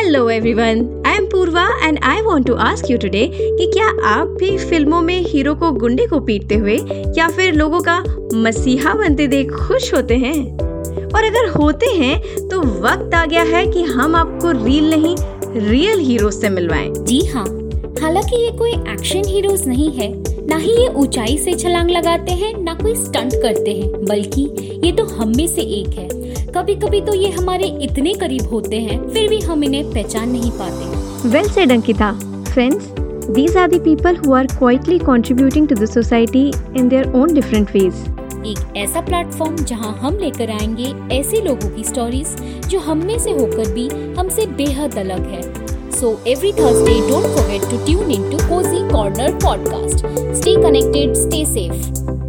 Hello everyone I am Purva and I want to ask you today कि क्या आप भी फ़िल्मों में हीरो को गुंडे को पीटते हुए या फिर लोगों का मसीहा बनते देख खुश होते हैं? और अगर होते हैं तो वक्त आ गया है कि हम आपको रील नहीं रियल हीरो से मिलवाएँ। जी हाँ हालाँकि ये कोई एक्शन हीरोज नहीं है। ना ही ये ऊंचाई से छलांग लगाते हैं ना कोई स्टंट करते हैं बल्कि ये तो हम में से एक है। कभी कभी तो ये हमारे इतने करीब होते हैं फिर भी हम इन्हें पहचान नहीं पाते। Well said Ankita. Friends these are the people who are quietly contributing to the society in their own different ways. एक ऐसा प्लेटफॉर्म जहाँ हम लेकर आएँगे ऐसे लोगों की स्टोरीज जो हम में से होकर भी हमसे बेहद अलग है। So every Thursday, don't forget to tune in to Cozy Corner podcast. Stay connected, stay safe.